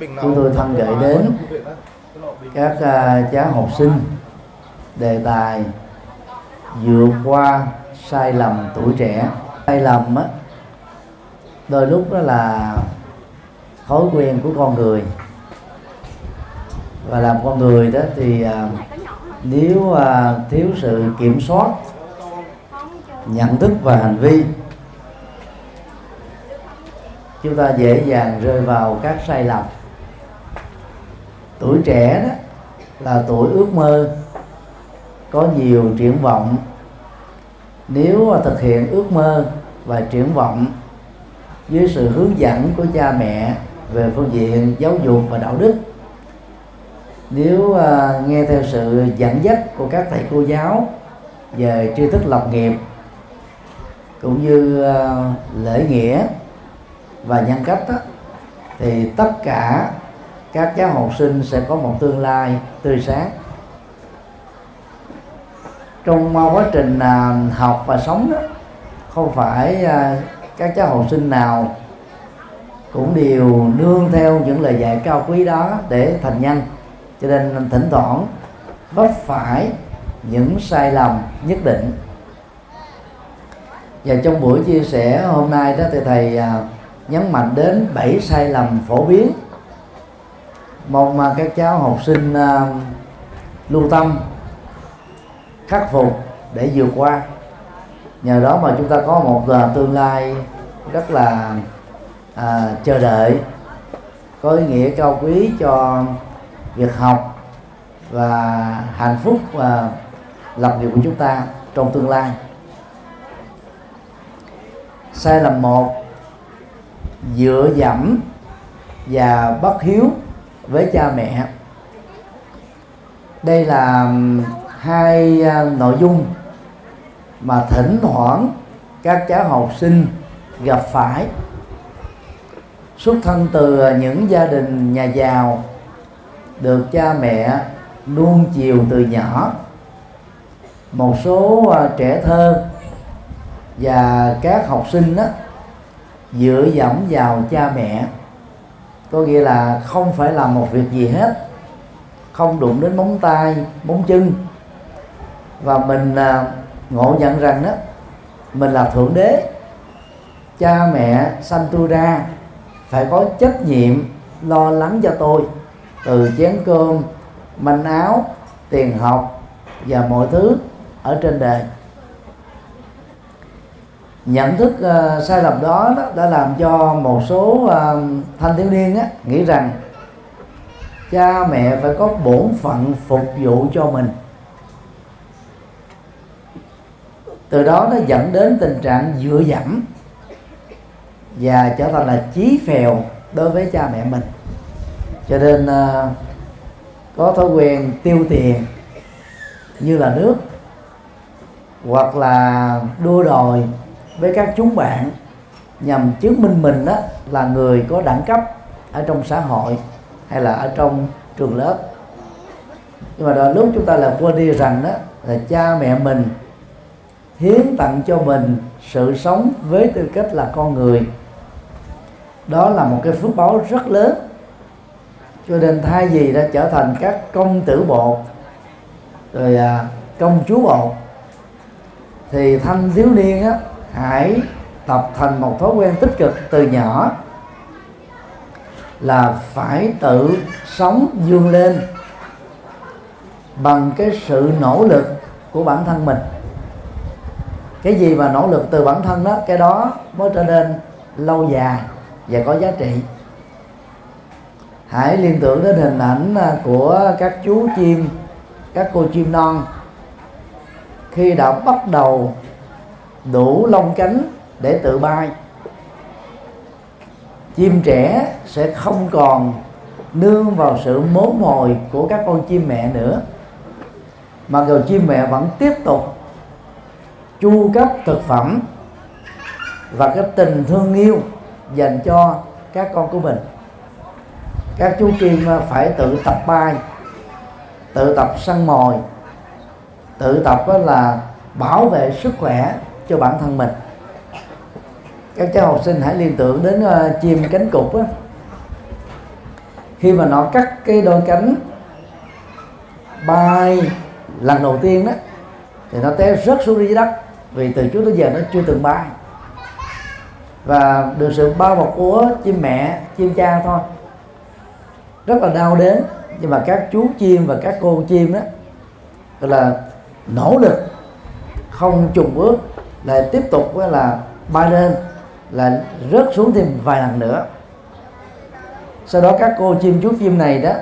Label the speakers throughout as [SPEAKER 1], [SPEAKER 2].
[SPEAKER 1] chúng tôi thân gửi đến các à, uh, cháu học sinh đề tài vượt qua sai lầm tuổi trẻ. Sai lầm á đôi lúc đó là thói quen của con người. Và làm con người đó thì uh, nếu uh, thiếu sự kiểm soát nhận thức và hành vi chúng ta dễ dàng rơi vào các sai lầm tuổi trẻ đó là tuổi ước mơ có nhiều triển vọng. Nếu thực hiện ước mơ và triển vọng dưới sự hướng dẫn của cha mẹ về phương diện giáo dục và đạo đức nếu uh, nghe theo sự dẫn dắt của các thầy cô giáo về tri thức lập nghiệp cũng như uh, lễ nghĩa và nhân cách đó, thì tất cả các cháu học sinh sẽ có một tương lai tươi sáng. Trong quá trình à, học và sống đó, không phải à, các cháu học sinh nào cũng đều nương theo những lời dạy cao quý đó để thành nhân. Cho nên thỉnh thoảng vấp phải những sai lầm nhất định. Và trong buổi chia sẻ hôm nay đó thì thầy à, nhấn mạnh đến bảy sai lầm phổ biến mong các cháu học sinh uh, lưu tâm khắc phục để vượt qua. Nhờ đó mà chúng ta có một uh, tương lai rất là uh, chờ đợi có ý nghĩa cao quý cho việc học và hạnh phúc và lập nghiệp của chúng ta trong tương lai. Sai lầm một dựa dẫm và bất hiếu với cha mẹ. Đây là hai à, nội dung mà thỉnh thoảng các cháu học sinh gặp phải. Xuất thân từ những gia đình nhà giàu, được cha mẹ nuông chiều từ nhỏ. Một số à, trẻ thơ và các học sinh đó dựa dẫm vào cha mẹ có nghĩa là không phải làm một việc gì hết. Không đụng đến móng tay móng chân. Và mình à, ngộ nhận rằng đó mình là thượng đế. Cha mẹ sanh tôi ra phải có trách nhiệm lo lắng cho tôi. Từ chén cơm manh áo tiền học và mọi thứ ở trên đời nhận thức uh, sai lầm đó, đó đã làm cho một số uh, thanh thiếu niên á, nghĩ rằng cha mẹ phải có bổn phận phục vụ cho mình. Từ đó nó dẫn đến tình trạng dựa dẫm và trở thành là chí phèo đối với cha mẹ mình. Cho nên uh, có thói quen tiêu tiền như là nước hoặc là đua đòi với các chúng bạn nhằm chứng minh mình đó là người có đẳng cấp ở trong xã hội hay là ở trong trường lớp. Nhưng mà đó, lúc chúng ta là quên đi rằng đó là cha mẹ mình hiến tặng cho mình sự sống với tư cách là con người. Đó là một cái phước báo rất lớn. Cho nên thay vì đã trở thành các công tử bộ rồi à, công chúa bộ thì thanh thiếu niên á hãy tập thành một thói quen tích cực từ nhỏ là phải tự sống dương lên bằng cái sự nỗ lực của bản thân mình. Cái gì mà nỗ lực từ bản thân đó, cái đó mới trở nên lâu dài và có giá trị. Hãy liên tưởng đến hình ảnh của các chú chim, các cô chim non khi đã bắt đầu đủ lông cánh để tự bay. Chim trẻ sẽ không còn nương vào sự mố mồi của các con chim mẹ nữa mặc dù chim mẹ vẫn tiếp tục chu cấp thực phẩm và cái tình thương yêu dành cho các con của mình. Các chú chim à, phải tự tập bay, tự tập săn mồi, tự tập à, là bảo vệ sức khỏe cho bản thân mình. Các cháu học sinh hãy liên tưởng đến uh, chim cánh cụt á. Khi mà nó cắt cái đôi cánh bay lần đầu tiên đó thì nó té rớt xuống dưới đất vì từ trước tới giờ nó chưa từng bay. Và được sự bao bọc của chim mẹ chim cha thôi. Rất là đau đến nhưng mà các chú chim và các cô chim đó gọi là nỗ lực không trùng bước lại tiếp tục là bay lên là rớt xuống thêm vài lần nữa. Sau đó các cô chim chú chim này đó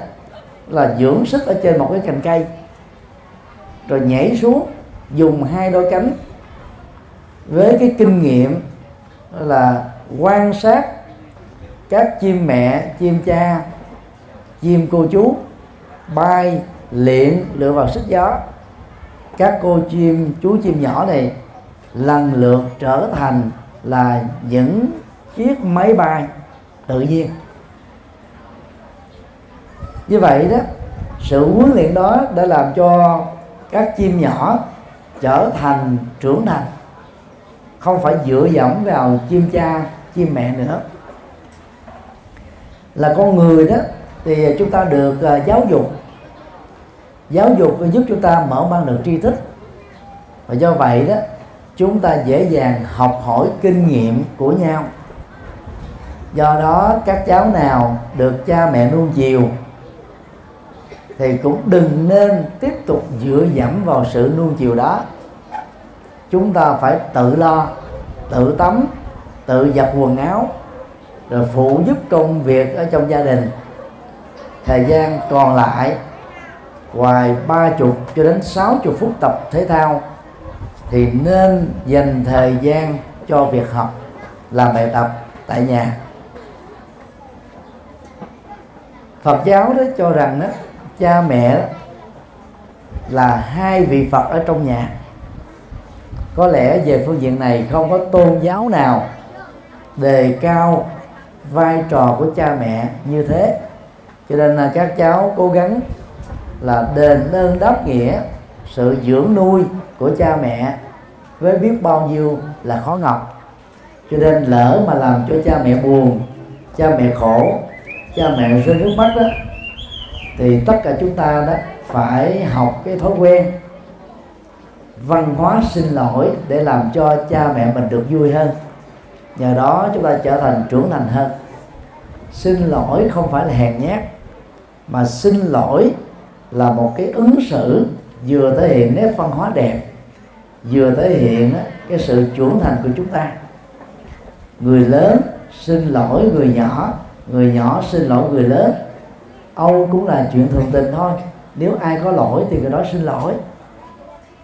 [SPEAKER 1] là dưỡng sức ở trên một cái cành cây, rồi nhảy xuống dùng hai đôi cánh với cái kinh nghiệm là quan sát các chim mẹ, chim cha, chim cô chú bay luyện lựa vào sức gió. Các cô chim, chú chim nhỏ này lần lượt trở thành là những chiếc máy bay tự nhiên. Như vậy đó sự huấn luyện đó đã làm cho các chim nhỏ trở thành trưởng thành không phải dựa dẫm vào chim cha chim mẹ nữa. Là con người đó thì chúng ta được uh, giáo dục. Giáo dục giúp chúng ta mở mang được tri thức. Và do vậy đó chúng ta dễ dàng học hỏi kinh nghiệm của nhau. Do đó, các cháu nào được cha mẹ nuông chiều thì cũng đừng nên tiếp tục dựa dẫm vào sự nuông chiều đó. Chúng ta phải tự lo, tự tắm, tự giặt quần áo, rồi phụ giúp công việc ở trong gia đình. Thời gian còn lại, ngoài ba chục cho đến sáu chục phút tập thể thao thì nên dành thời gian cho việc học, làm bài tập tại nhà. Phật giáo đó cho rằng đó, cha mẹ là hai vị Phật ở trong nhà. Có lẽ về phương diện này không có tôn giáo nào đề cao vai trò của cha mẹ như thế. Cho nên là các cháu cố gắng là đền ơn đáp nghĩa, sự dưỡng nuôi của cha mẹ với biết bao nhiêu là khó ngọc. Cho nên lỡ mà làm cho cha mẹ buồn, cha mẹ khổ, cha mẹ rơi nước mắt đó thì tất cả chúng ta đó phải học cái thói quen văn hóa xin lỗi để làm cho cha mẹ mình được vui hơn. Nhờ đó chúng ta trở thành trưởng thành hơn. Xin lỗi không phải là hèn nhát, mà xin lỗi là một cái ứng xử vừa thể hiện nét văn hóa đẹp vừa thể hiện cái sự trưởng thành của chúng ta. Người lớn xin lỗi người nhỏ người nhỏ xin lỗi người lớn. Âu cũng là chuyện thường tình thôi. Nếu ai có lỗi thì người đó xin lỗi.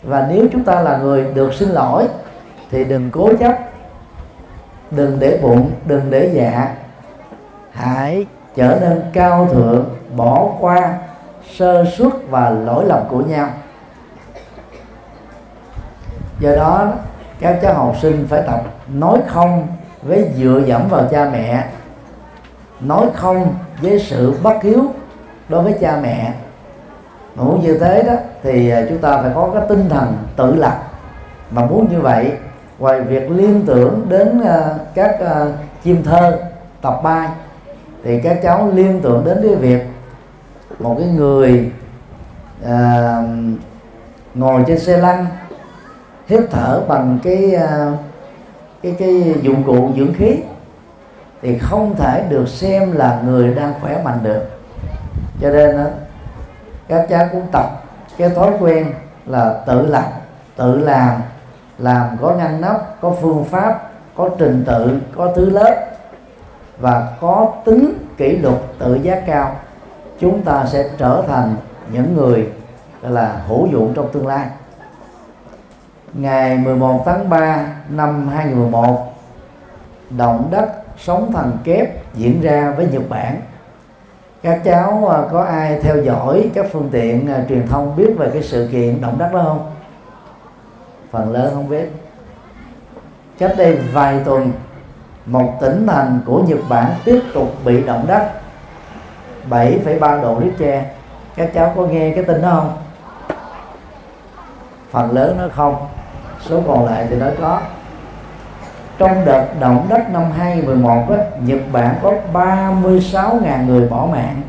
[SPEAKER 1] Và nếu chúng ta là người được xin lỗi, thì đừng cố chấp, đừng để bụng, đừng để dạ. Hãy trở nên cao thượng, bỏ qua sơ suất và lỗi lầm của nhau do đó các cháu học sinh phải tập nói không với dựa dẫm vào cha mẹ nói không với sự bất hiếu đối với cha mẹ. Mà muốn như thế đó thì à, chúng ta phải có cái tinh thần tự lập. Mà muốn như vậy ngoài việc liên tưởng đến à, các à, chim thơ tập bay thì các cháu liên tưởng đến cái việc một cái người à, ngồi trên xe lăn hít thở bằng cái à, cái cái dụng cụ dưỡng khí thì không thể được xem là người đang khỏe mạnh được. Cho nên đó, các cháu cũng tập cái thói quen là tự lập tự làm làm có ngăn nắp có phương pháp có trình tự có thứ lớp và có tính kỷ luật tự giác cao chúng ta sẽ trở thành những người là hữu dụng trong tương lai ngày 11 tháng 3 năm 2011 động đất sóng thần kép diễn ra với Nhật Bản. Các cháu à, có ai theo dõi các phương tiện à, truyền thông biết về cái sự kiện động đất đó không? Phần lớn không biết. Cách đây vài tuần một tỉnh thành của Nhật Bản tiếp tục bị động đất. 7,3 độ Richter. Các cháu có nghe cái tin đó không? Phần lớn nó không số còn lại thì nó có. Trong đợt động đất năm 2011 đó, Nhật Bản có 36.000 người bỏ mạng.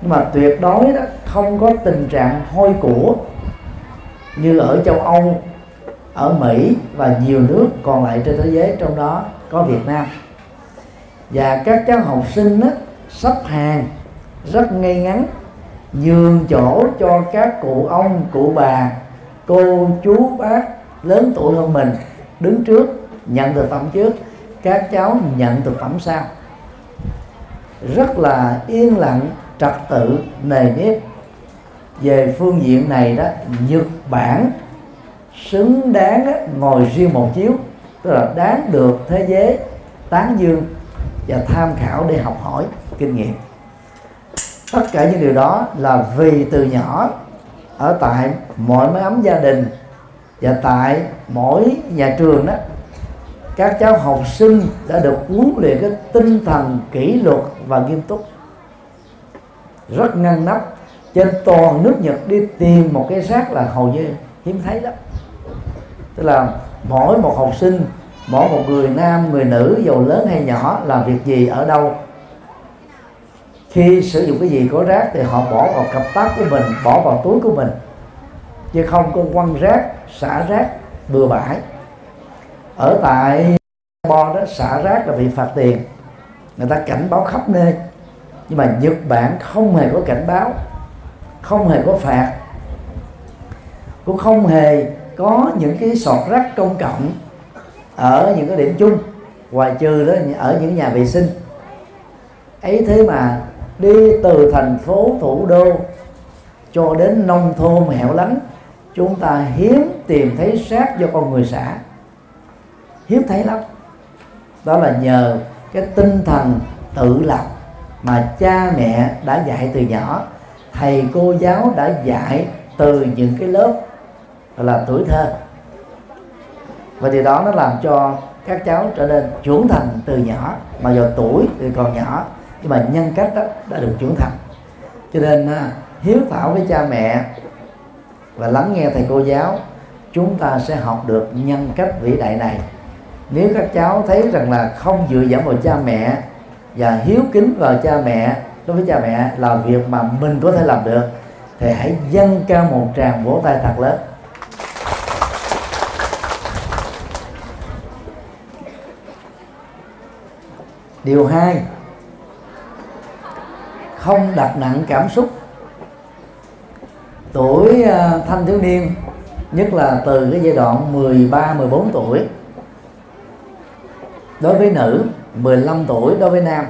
[SPEAKER 1] Nhưng mà tuyệt đối đó không có tình trạng hôi của như ở châu Âu ở Mỹ và nhiều nước còn lại trên thế giới trong đó có Việt Nam. Và các cháu học sinh đó, sắp hàng rất ngay ngắn nhường chỗ cho các cụ ông cụ bà cô chú bác lớn tuổi hơn mình đứng trước nhận thực phẩm trước. Các cháu nhận thực phẩm sau. Rất là yên lặng trật tự nề nếp. Về phương diện này đó nhật bản xứng đáng đó, ngồi riêng một chiếu. Tức là đáng được thế giới tán dương và tham khảo để học hỏi kinh nghiệm. Tất cả những điều đó là vì từ nhỏ ở tại mọi mái ấm gia đình và tại mỗi nhà trường đó, các cháu học sinh đã được huấn luyện cái tinh thần kỷ luật và nghiêm túc. Rất ngăn nắp, trên toàn nước Nhật đi tìm một cái xác là hầu như hiếm thấy lắm. Tức là mỗi một học sinh, mỗi một người nam, người nữ giàu lớn hay nhỏ, làm việc gì, ở đâu khi sử dụng cái gì có rác thì họ bỏ vào cặp táp của mình, bỏ vào túi của mình. Chứ không có quăng rác, xả rác, bừa bãi. Ở tại bo đó, xả rác là bị phạt tiền. Người ta cảnh báo khắp nơi. Nhưng mà Nhật Bản không hề có cảnh báo, không hề có phạt. Cũng không hề có những cái sọt rác công cộng ở những cái điểm chung. Ngoài trừ đó, ở những nhà vệ sinh. Ấy thế mà đi từ thành phố thủ đô cho đến nông thôn hẻo lánh, chúng ta hiếm tìm thấy xác do con người xả. Hiếm thấy lắm. Đó là nhờ cái tinh thần tự lập mà cha mẹ đã dạy từ nhỏ, thầy cô giáo đã dạy từ những cái lớp là tuổi thơ. Và điều đó nó làm cho các cháu trở nên trưởng thành từ nhỏ, mà giờ tuổi thì còn nhỏ nhưng mà nhân cách đó đã được trưởng thành. Cho nên à, hiếu thảo với cha mẹ và lắng nghe thầy cô giáo, chúng ta sẽ học được nhân cách vĩ đại này. Nếu các cháu thấy rằng là không dựa dẫm vào cha mẹ và hiếu kính vào cha mẹ, đối với cha mẹ là việc mà mình có thể làm được, thì hãy dâng cao một tràng vỗ tay thật lớn. Điều hai không đặt nặng cảm xúc. Tuổi ờ, thanh thiếu niên, nhất là từ cái giai đoạn 13 14 tuổi. Đối với nữ 15 tuổi đối với nam.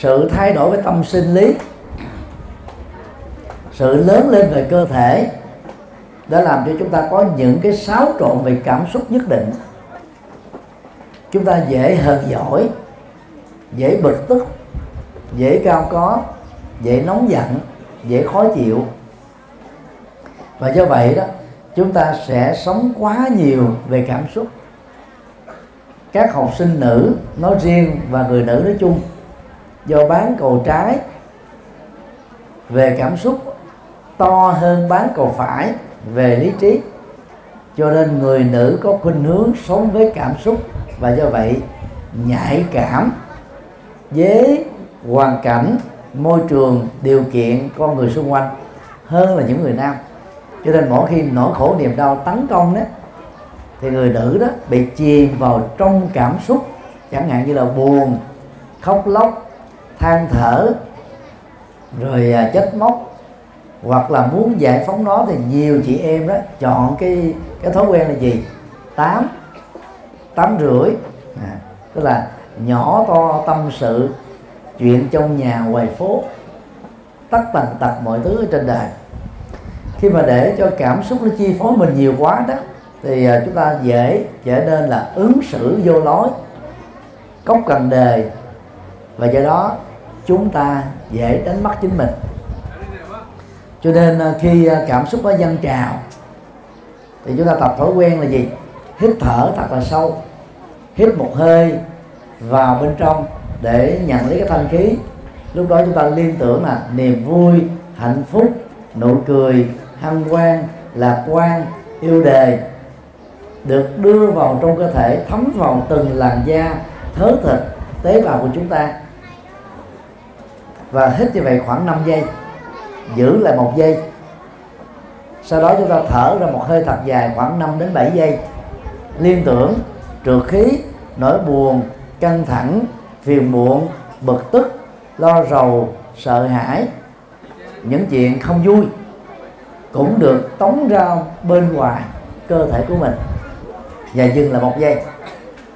[SPEAKER 1] Sự thay đổi về tâm sinh lý. Sự lớn lên về cơ thể đã làm cho chúng ta có những cái xáo trộn về cảm xúc nhất định. Chúng ta dễ hờn giỏi dễ bực tức dễ cao có, dễ nóng giận, dễ khó chịu. Và do vậy đó, chúng ta sẽ sống quá nhiều về cảm xúc. Các học sinh nữ nói riêng và người nữ nói chung, do bán cầu trái, về cảm xúc to hơn bán cầu phải, về lý trí. Cho nên người nữ có khuynh hướng sống với cảm xúc và do vậy nhạy cảm, dễ hoàn cảnh môi trường điều kiện con người xung quanh hơn là những người nam. Cho nên mỗi khi nỗi khổ niềm đau tấn công đó thì người nữ đó bị chìm vào trong cảm xúc chẳng hạn như là buồn khóc lóc than thở rồi à, chết móc hoặc là muốn giải phóng nó thì nhiều chị em đó chọn cái cái thói quen là gì? Tám tám rưỡi. À, tức là nhỏ to tâm sự chuyện trong nhà ngoài phố tất tần tật mọi thứ ở trên đời khi mà để cho cảm xúc nó chi phối mình nhiều quá đó, thì à, chúng ta dễ trở nên là ứng xử vô lối, cốc cần đề. Và do đó, chúng ta dễ đánh mất chính mình. Cho nên à, khi à, cảm xúc nó dâng trào, thì chúng ta tập thói quen là gì? Hít thở thật là sâu, hít một hơi vào bên trong để nhận lấy cái thanh khí. Lúc đó chúng ta liên tưởng là niềm vui, hạnh phúc, nụ cười, hân hoan, lạc quan, yêu đề được đưa vào trong cơ thể, thấm vào từng làn da thớ thịt, tế bào của chúng ta. Và hít như vậy khoảng 5 giây, giữ lại một giây. Sau đó chúng ta thở ra một hơi thật dài khoảng 5 đến 7 giây. Liên tưởng, trượt khí, nỗi buồn, căng thẳng phiền muộn bực tức lo rầu sợ hãi. Những chuyện không vui cũng được tống ra bên ngoài cơ thể của mình. Và dừng là một giây.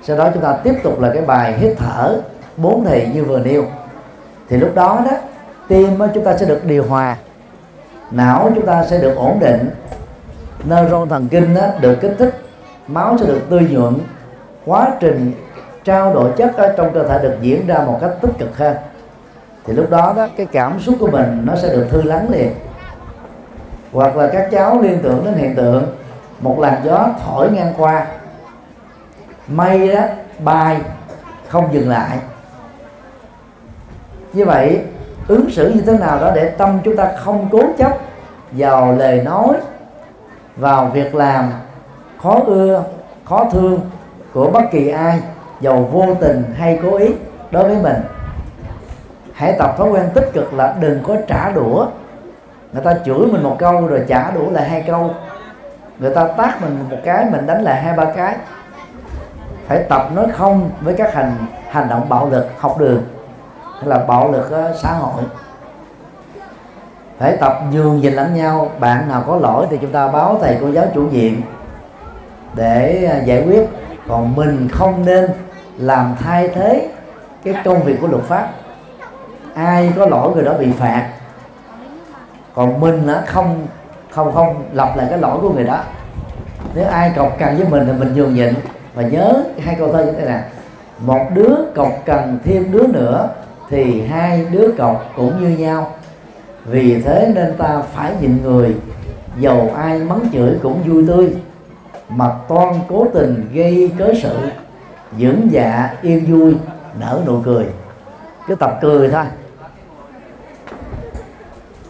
[SPEAKER 1] Sau đó chúng ta tiếp tục là cái bài hít thở bốn thì như vừa nêu. Thì lúc đó đó tim chúng ta sẽ được điều hòa. Não chúng ta sẽ được ổn định. Neuron thần kinh đó, được kích thích. Máu sẽ được tươi nhuận. Quá trình trao đổi chất ở trong cơ thể được diễn ra một cách tích cực hơn. Thì lúc đó đó, cái cảm xúc của mình nó sẽ được thư lắng liền. Hoặc là các cháu liên tưởng đến hiện tượng, một làn gió thổi ngang qua. Mây đó, bay, không dừng lại. Như vậy, ứng xử như thế nào đó để tâm chúng ta không cố chấp vào lời nói, vào việc làm khó ưa, khó thương của bất kỳ ai dầu vô tình hay cố ý đối với mình. Hãy tập thói quen tích cực là đừng có trả đũa. Người ta chửi mình một câu rồi trả đũa lại hai câu. Người ta tát mình một cái mình đánh lại hai ba cái. Phải tập nói không với các hành hành động bạo lực học đường hay là bạo lực uh, xã hội. Phải tập nhường nhìn lẫn nhau. Bạn nào có lỗi thì chúng ta báo thầy cô giáo chủ nhiệm để uh, giải quyết. Còn mình không nên làm thay thế cái công việc của luật pháp. Ai có lỗi người đó bị phạt. Còn mình á, không không không lặp lại cái lỗi của người đó. Nếu ai cọc cần với mình thì mình nhường nhịn. Và nhớ hai câu thơ như thế này. Một đứa cọc cần thêm đứa nữa thì hai đứa cọc cũng như nhau. Vì thế nên ta phải nhịn người. Dầu ai mắng chửi cũng vui tươi. Mà toan cố tình gây cớ sự dưỡng dạ yên vui, nở nụ cười. Cứ tập cười thôi.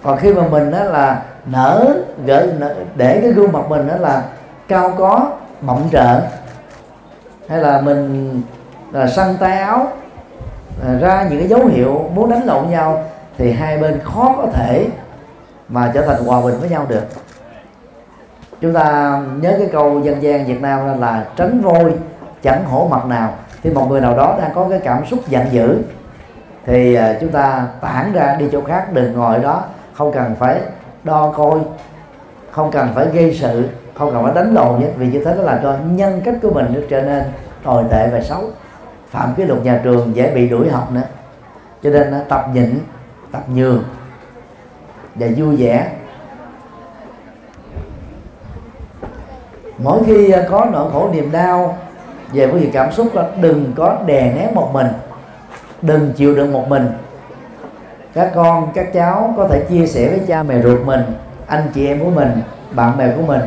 [SPEAKER 1] Còn khi mà mình đó là nở, gỡ để cái gương mặt mình đó là cao có mộng trợn. Hay là mình là săn tay áo à, ra những cái dấu hiệu muốn đánh lộn nhau thì hai bên khó có thể mà trở thành hòa bình với nhau được. Chúng ta nhớ cái câu dân gian Việt Nam là tránh voi chẳng hổ mặt nào. Thì một người nào đó đang có cái cảm xúc giận dữ, thì à, chúng ta tản ra đi chỗ khác, đừng ngồi đó. Không cần phải đo coi, không cần phải gây sự, không cần phải đánh lộn nhé. Vì như thế nó làm cho nhân cách của mình nó trở nên tồi tệ và xấu. Phạm cái luật nhà trường dễ bị đuổi học nữa. Cho nên à, tập nhịn, tập nhường và vui vẻ. Mỗi khi à, có nỗi khổ niềm đau về phương diện cảm xúc là đừng có đè nén một mình. Đừng chịu đựng một mình. Các con các cháu có thể chia sẻ với cha mẹ ruột mình anh chị em của mình bạn bè của mình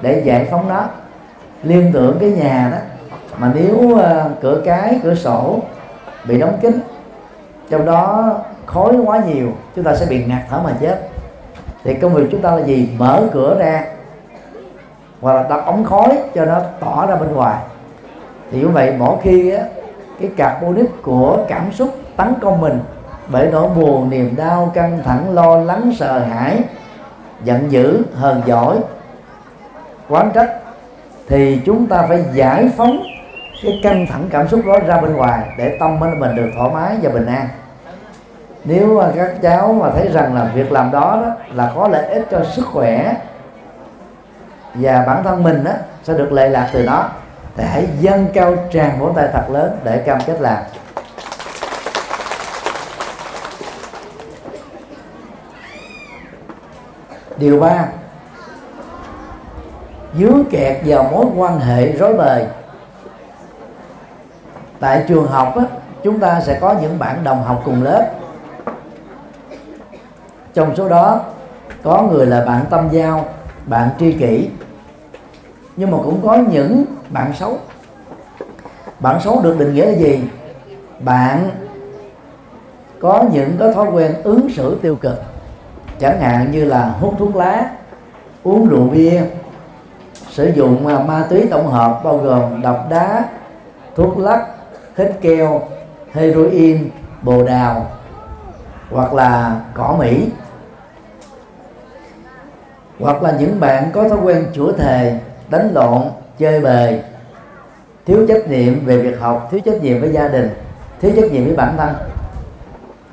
[SPEAKER 1] để giải phóng nó. Liên tưởng cái nhà đó mà nếu uh, cửa cái cửa sổ bị đóng kín trong đó khói quá nhiều chúng ta sẽ bị ngạt thở mà chết. Thì công việc chúng ta là gì? Mở cửa ra hoặc là đặt ống khói cho nó tỏ ra bên ngoài thì như vậy mỗi khi á, cái carbonic của cảm xúc tấn công mình bởi nỗi buồn niềm đau căng thẳng lo lắng sợ hãi giận dữ hờn giỏi quán trách thì chúng ta phải giải phóng cái căng thẳng cảm xúc đó ra bên ngoài để tâm bên mình được thoải mái và bình an. Nếu mà các cháu mà thấy rằng là việc làm đó, đó là có lợi ích cho sức khỏe và bản thân mình đó, sẽ được lệ lạc từ đó thì hãy dâng cao tràn vỗ tay thật lớn để cam kết làm. Điều ba dướng kẹt vào mối quan hệ rối bời. Tại trường học á, chúng ta sẽ có những bạn đồng học cùng lớp. Trong số đó có người là bạn tâm giao bạn tri kỷ. Nhưng mà cũng có những bạn xấu. Bạn xấu được định nghĩa là gì? Bạn có những cái thói quen ứng xử tiêu cực. Chẳng hạn như là hút thuốc lá, uống rượu bia, sử dụng à, ma túy tổng hợp bao gồm độc đá, thuốc lắc hít keo, heroin, bồ đào hoặc là cỏ mỹ. Hoặc là những bạn có thói quen chữa thề, đánh lộn chơi bời. Thiếu trách nhiệm về việc học, thiếu trách nhiệm với gia đình, thiếu trách nhiệm với bản thân.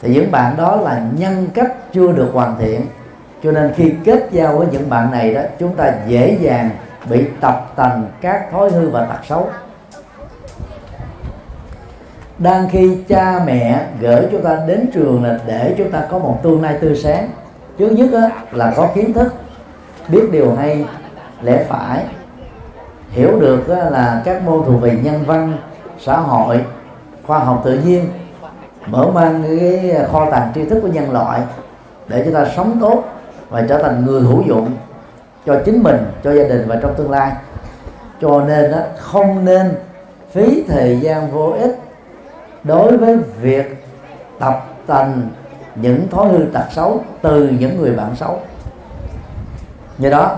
[SPEAKER 1] Thì những bạn đó là nhân cách chưa được hoàn thiện. Cho nên khi kết giao với những bạn này đó, chúng ta dễ dàng bị tập tành các thói hư và tật xấu. Đang khi cha mẹ gửi chúng ta đến trường là để chúng ta có một tương lai tươi sáng. Trước nhất là có kiến thức, biết điều hay, lẽ phải hiểu được là các môn thuộc về nhân văn xã hội khoa học tự nhiên mở mang cái kho tàng tri thức của nhân loại để chúng ta sống tốt và trở thành người hữu dụng cho chính mình cho gia đình và trong tương lai. Cho nên đó, không nên phí thời gian vô ích đối với việc tập tành những thói hư tật xấu từ những người bạn xấu. Do đó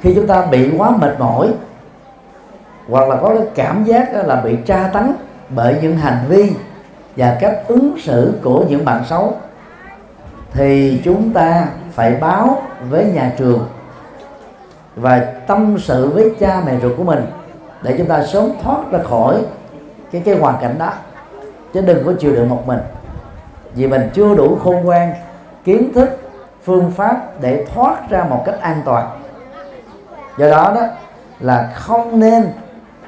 [SPEAKER 1] khi chúng ta bị quá mệt mỏi hoặc là có cái cảm giác là bị tra tấn bởi những hành vi và cách ứng xử của những bạn xấu, thì chúng ta phải báo với nhà trường và tâm sự với cha mẹ ruột của mình để chúng ta sớm thoát ra khỏi cái cái hoàn cảnh đó. Chứ đừng có chịu đựng một mình. Vì mình chưa đủ khôn ngoan, kiến thức, phương pháp để thoát ra một cách an toàn. Do đó đó là không nên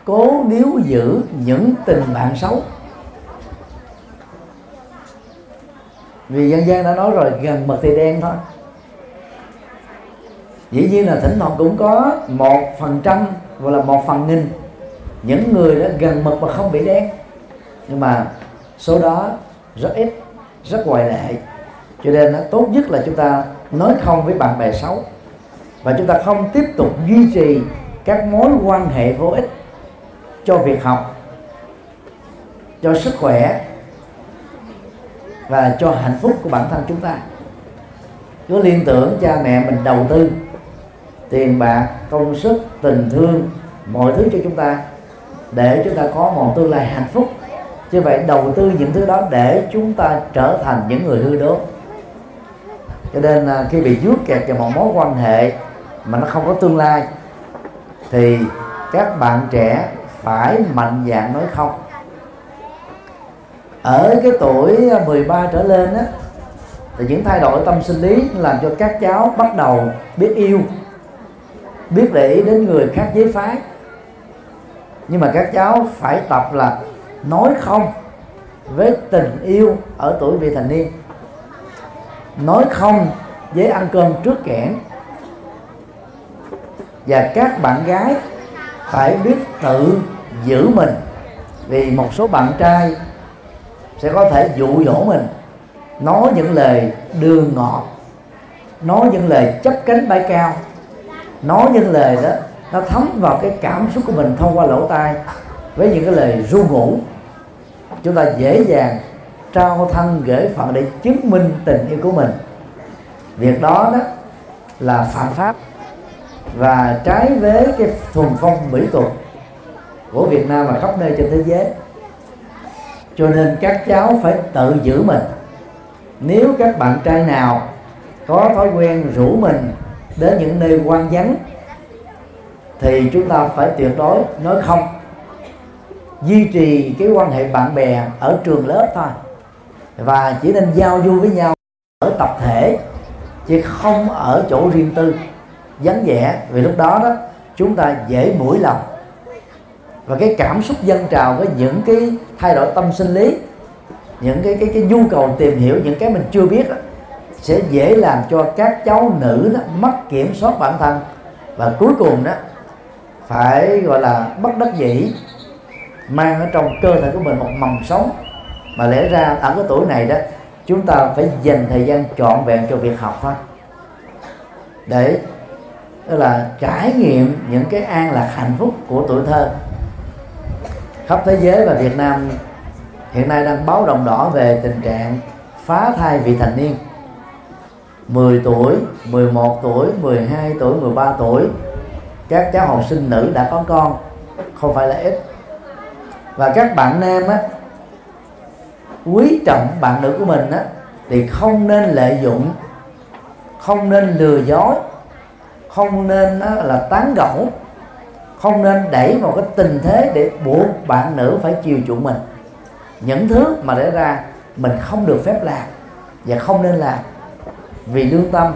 [SPEAKER 1] cố níu giữ những tình bạn xấu. Vì dân gian đã nói rồi, gần mật thì đen thôi. Dĩ nhiên là thỉnh thoảng cũng có một phần trăm hoặc là một phần nghìn, những người đó gần mực mà không bị đen. Nhưng mà số đó rất ít, rất ngoại lệ. Cho nên tốt nhất là chúng ta nói không với bạn bè xấu. Và chúng ta không tiếp tục duy trì các mối quan hệ vô ích cho việc học, cho sức khỏe và cho hạnh phúc của bản thân chúng ta. Cứ liên tưởng cha mẹ mình đầu tư, tiền bạc, công sức, tình thương, mọi thứ cho chúng ta để chúng ta có một tương lai hạnh phúc. Như vậy đầu tư những thứ đó để chúng ta trở thành những người hư đốn. Cho nên à, khi bị dướng kẹt vào một mối quan hệ mà nó không có tương lai, thì các bạn trẻ phải mạnh dạn nói không? Ở cái tuổi à, 13 trở lên á, thì những thay đổi tâm sinh lý làm cho các cháu bắt đầu biết yêu, biết để ý đến người khác giới phái. Nhưng mà các cháu phải tập là nói không với tình yêu ở tuổi vị thành niên. Nói không với ăn cơm trước kẽn. Và các bạn gái phải biết tự giữ mình. Vì một số bạn trai sẽ có thể dụ dỗ mình, nói những lời đường ngọt, nói những lời chấp cánh bay cao, nói những lời đó, nó thấm vào cái cảm xúc của mình thông qua lỗ tai với những cái lời ru ngủ. Chúng ta dễ dàng trao thân gửi phận để chứng minh tình yêu của mình. Việc đó đó là phạm pháp và trái với cái thuần phong mỹ tục của Việt Nam và khắp nơi trên thế giới, cho nên các cháu phải tự giữ mình. Nếu các bạn trai nào có thói quen rủ mình đến những nơi quan vắng, thì chúng ta phải tuyệt đối nói không. Duy trì cái quan hệ bạn bè ở trường lớp thôi. Và chỉ nên giao du với nhau ở tập thể, chứ không ở chỗ riêng tư vắng vẻ vì lúc đó đó chúng ta dễ mũi lòng. Và cái cảm xúc dân trào với những cái thay đổi tâm sinh lý những cái cái cái nhu cầu tìm hiểu những cái mình chưa biết đó, sẽ dễ làm cho các cháu nữ đó mất kiểm soát bản thân. Và cuối cùng đó phải gọi là bất đắc dĩ mang ở trong cơ thể của mình một mầm sống. Mà lẽ ra ở cái tuổi này đó chúng ta phải dành thời gian trọn vẹn cho việc học thôi. Để tức là trải nghiệm những cái an lạc hạnh phúc của tuổi thơ. Khắp thế giới và Việt Nam hiện nay đang báo động đỏ về tình trạng phá thai vị thành niên. 10 tuổi, 11 tuổi, 12 tuổi, 13 tuổi các cháu học sinh nữ đã có con không phải là ít. Và các bạn nam á quý trọng bạn nữ của mình á thì không nên lợi dụng không nên lừa dối không nên là tán gẫu. Không nên đẩy vào cái tình thế để buộc bạn nữ phải chiều chuộng mình. Những thứ mà để ra, mình không được phép làm và không nên làm. Vì lương tâm,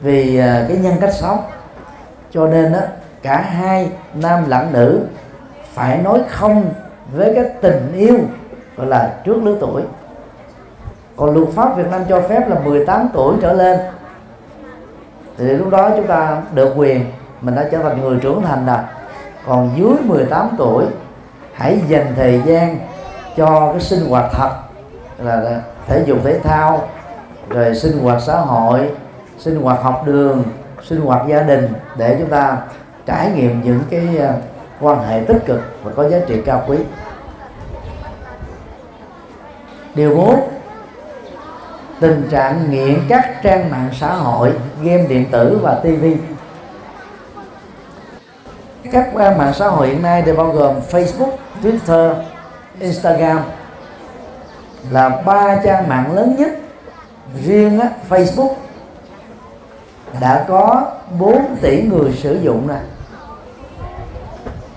[SPEAKER 1] vì à, cái nhân cách sống. Cho nên đó cả hai nam lẫn nữ phải nói không với cái tình yêu, gọi là, trước lứa tuổi. Còn luật pháp Việt Nam cho phép là 18 tuổi trở lên thì lúc đó chúng ta được quyền, mình đã trở thành người trưởng thành rồi. Còn dưới 18 tuổi, hãy dành thời gian cho cái sinh hoạt thật, là thể dục thể thao, rồi sinh hoạt xã hội, sinh hoạt học đường, sinh hoạt gia đình để chúng ta trải nghiệm những cái à, quan hệ tích cực và có giá trị cao quý. Điều bốn tình trạng nghiện các trang mạng xã hội game điện tử và tv các trang mạng xã hội hiện nay đều bao gồm Facebook, Twitter, Instagram là ba trang mạng lớn nhất. Riêng á, Facebook đã có 4 tỷ người sử dụng nè.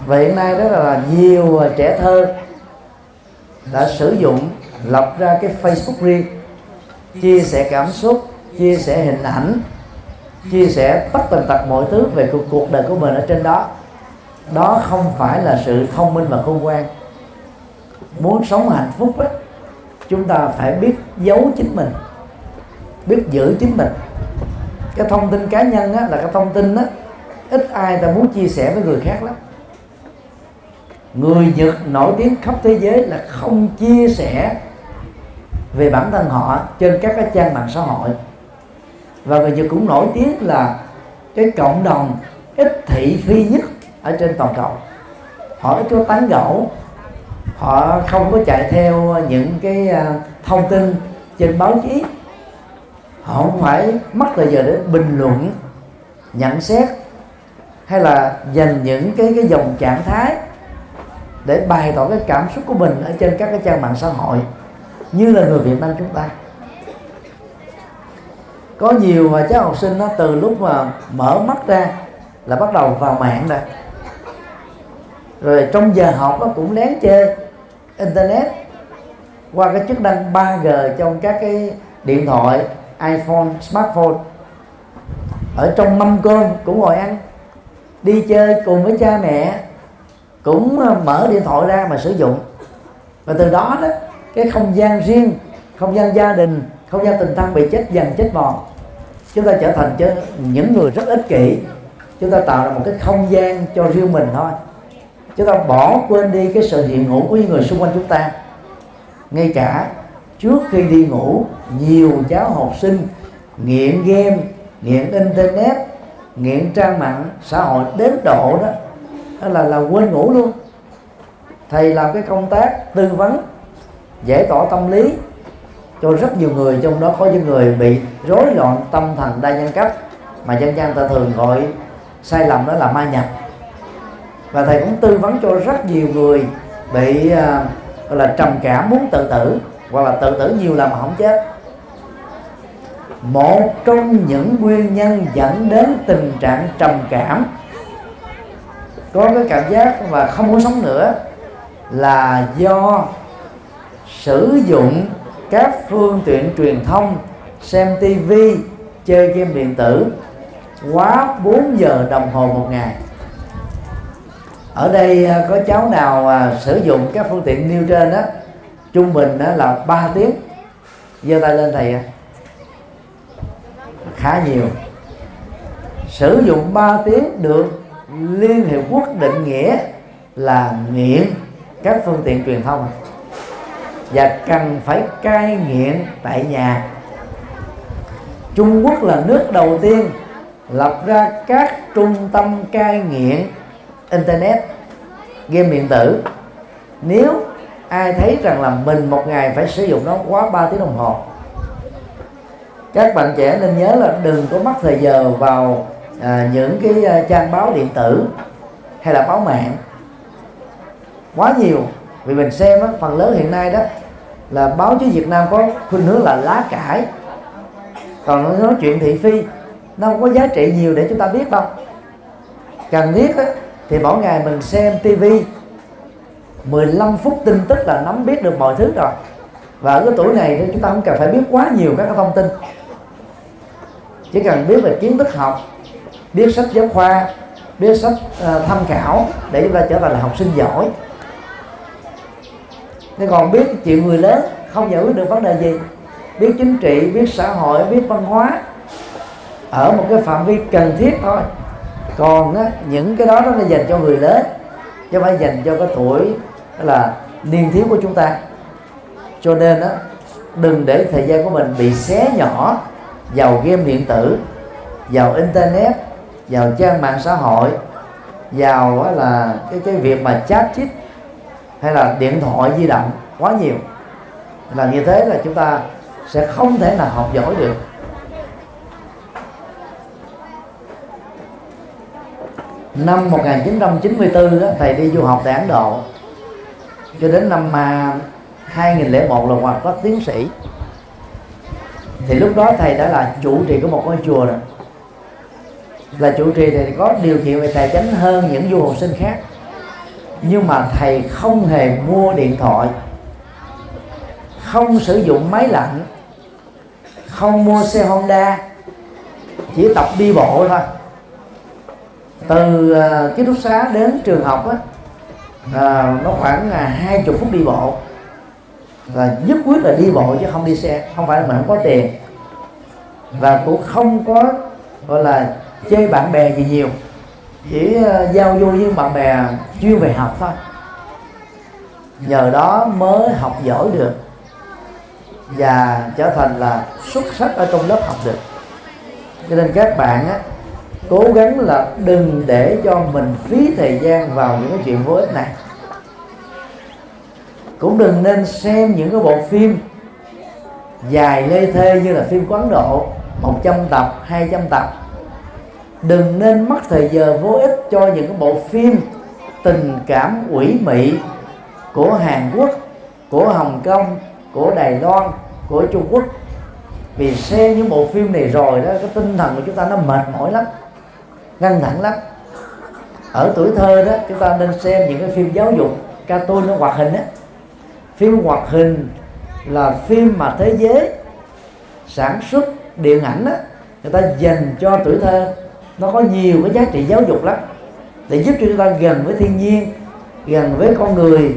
[SPEAKER 1] Và hiện nay đó là nhiều trẻ thơ đã sử dụng lập ra cái Facebook riêng chia sẻ cảm xúc chia sẻ hình ảnh chia sẻ bất tần tật mọi thứ về cuộc, cuộc đời của mình ở trên đó. Đó không phải là sự thông minh và khôn ngoan. Muốn sống hạnh phúc ấy, chúng ta phải biết giấu chính mình biết giữ chính mình. Cái thông tin cá nhân á, là cái thông tin á, ít ai ta muốn chia sẻ với người khác lắm. Người Nhật nổi tiếng khắp thế giới là không chia sẻ về bản thân họ trên các cái trang mạng xã hội. Và người Nhật cũng nổi tiếng là cái cộng đồng ít thị phi nhất ở trên toàn cầu. Họ ít có tán gẫu, họ không có chạy theo những cái à, thông tin trên báo chí. Họ không phải mất thời giờ để bình luận, nhận xét, hay là dành những cái cái dòng trạng thái để bày tỏ cái cảm xúc của mình ở trên các cái trang mạng xã hội như là người Việt Nam chúng ta. Có nhiều và cháu học sinh nó từ lúc mà mở mắt ra là bắt đầu vào mạng rồi. Rồi trong giờ học nó cũng lén chơi internet. Qua cái chức năng 3G trong các cái điện thoại iPhone, smartphone. Ở trong mâm cơm cũng ngồi ăn đi chơi cùng với cha mẹ cũng ờ, mở điện thoại ra mà sử dụng. Và từ đó đó cái không gian riêng không gian gia đình không gian tình thân bị chết dần chết mòn. Chúng ta trở thành những người rất ích kỷ. Chúng ta tạo ra một cái không gian cho riêng mình thôi. Chúng ta bỏ quên đi cái sự hiện hữu của những người xung quanh chúng ta. Ngay cả trước khi đi ngủ nhiều cháu học sinh nghiện game nghiện internet nghiện trang mạng xã hội đến độ đó, đó là là quên ngủ luôn. Thầy làm cái công tác tư vấn dễ tỏ tâm lý. Cho rất nhiều người trong đó có những người bị rối loạn tâm thần đa nhân cách mà dân gian ta thường gọi sai lầm đó là ma nhập. Và thầy cũng tư vấn cho rất nhiều người bị uh, gọi là trầm cảm muốn tự tử hoặc là tự tử nhiều lần mà không chết. Một trong những nguyên nhân dẫn đến tình trạng trầm cảm có cái cảm giác và không muốn sống nữa là do sử dụng các phương tiện truyền thông xem tivi chơi game điện tử quá 4 giờ đồng hồ một ngày. Ở đây à, có cháu nào à, sử dụng các phương tiện nêu trên đó trung bình đó là 3 tiếng. Giơ tay lên thầy à. khá nhiều. Sử dụng 3 tiếng được Liên Hiệp Quốc định nghĩa là nghiện các phương tiện truyền thông và cần phải cai nghiện tại nhà. Trung Quốc là nước đầu tiên lập ra các trung tâm cai nghiện internet game điện tử. Nếu ai thấy rằng là mình một ngày phải sử dụng nó quá 3 tiếng đồng hồ các bạn trẻ nên nhớ là đừng có mất thời giờ vào à, những cái à, trang báo điện tử hay là báo mạng quá nhiều. Vì mình xem á, phần lớn hiện nay đó là báo chí Việt Nam có khuynh hướng là lá cải. Còn nó nói chuyện thị phi nó không có giá trị nhiều để chúng ta biết đâu. Cần thiết á, thì mỗi ngày mình xem tivi 15 phút tin tức là nắm biết được mọi thứ rồi. Và ở cái tuổi này thì chúng ta không cần phải biết quá nhiều các thông tin. Chỉ cần biết về kiến thức học biết sách giáo khoa biết sách uh, tham khảo để chúng ta trở thành là học sinh giỏi thế còn biết chuyện người lớn không giải quyết được vấn đề gì. Biết chính trị biết xã hội biết văn hóa ở một cái phạm vi cần thiết thôi. Còn á, những cái đó nó là dành cho người lớn chứ phải dành cho cái tuổi là niên thiếu của chúng ta. Cho nên á đừng để thời gian của mình bị xé nhỏ vào game điện tử vào internet vào trang mạng xã hội vào là cái cái việc mà chat chít hay là điện thoại di động quá nhiều. Là như thế là chúng ta sẽ không thể nào học giỏi được. Năm 1994 đó, thầy đi du học tại Ấn Độ. Cho đến năm à, 2001 là hoàn tất tiến sĩ. Thì lúc đó thầy đã là chủ trì của một ngôi chùa rồi. Là chủ trì thì có điều kiện về tài chính hơn những du học sinh khác nhưng mà thầy không hề mua điện thoại không sử dụng máy lạnh không mua xe Honda chỉ tập đi bộ thôi. Từ cái ký túc xá đến trường học á à, nó khoảng là hai chục phút đi bộ. Và nhất quyết là đi bộ chứ không đi xe không phải là mình không có tiền. Và cũng không có gọi là chơi bạn bè gì nhiều chỉ ờ, giao du với bạn bè chuyên về học thôi. Nhờ đó mới học giỏi được và trở thành là xuất sắc ở trong lớp học được. Cho nên các bạn á, cố gắng là đừng để cho mình phí thời gian vào những cái chuyện vô ích này. Cũng đừng nên xem những cái bộ phim dài lê thê như là phim quán Độ 100 tập 200 tập đừng nên mất thời giờ vô ích cho những cái bộ phim tình cảm ủy mị của Hàn Quốc, của Hồng Kông, của Đài Loan, của Trung Quốc. Vì xem những bộ phim này rồi đó, cái tinh thần của chúng ta nó mệt mỏi lắm, căng thẳng lắm. Ở tuổi thơ đó, chúng ta nên xem những cái phim giáo dục cartoon nó hoạt hình á. Phim hoạt hình là phim mà thế giới sản xuất điện ảnh á, người ta dành cho tuổi thơ nó có nhiều cái giá trị giáo dục lắm. Để giúp cho chúng ta gần với thiên nhiên, gần với con người,